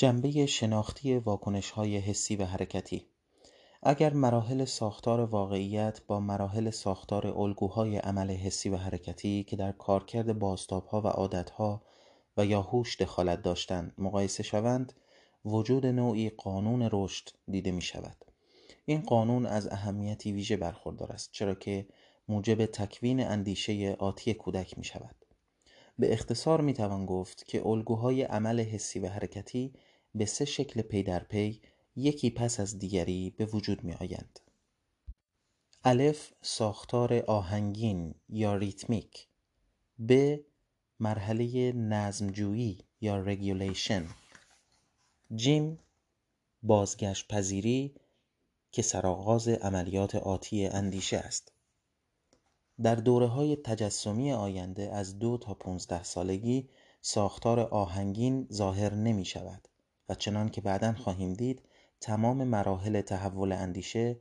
جنبه شناختی واکنش‌های حسی و حرکتی. اگر مراحل ساختار واقعیت با مراحل ساختار الگوهای عمل حسی و حرکتی که در کارکرد بازتابها و عادتها و یا هوش دخالت داشتند مقایسه شوند وجود نوعی قانون رشد دیده می شود این قانون از اهمیتی ویژه برخوردار است چرا که موجب تکوین اندیشه آتی کودک می شود به اختصار می توان گفت که الگوهای عمل حسی و حرکتی به سه شکل پی در پی یکی پس از دیگری به وجود می آیند. الف ساختار آهنگین یا ریتمیک. ب مرحله نظمجویی یا regulation جیم بازگشت پذیری که سرآغاز عملیات آتی اندیشه است. در دوره های تجسمی آینده از دو تا پونزده سالگی ساختار آهنگین ظاهر نمی شود و چنان که بعدا خواهیم دید تمام مراحل تحول اندیشه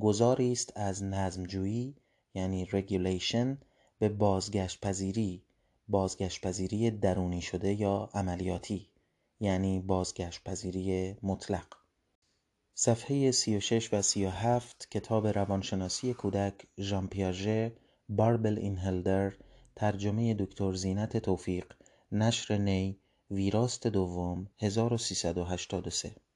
گذاری است از نظمجویی یعنی رگولیشن به بازگشت پذیری بازگشت پذیری درونی شده یا عملیاتی یعنی بازگشت پذیری مطلق. صفحه 36 و 37 کتاب روانشناسی کودک ژان پیاژه باربل اینهلدر ترجمه دکتر زینت توفیق نشر نی ویراست دوم 1383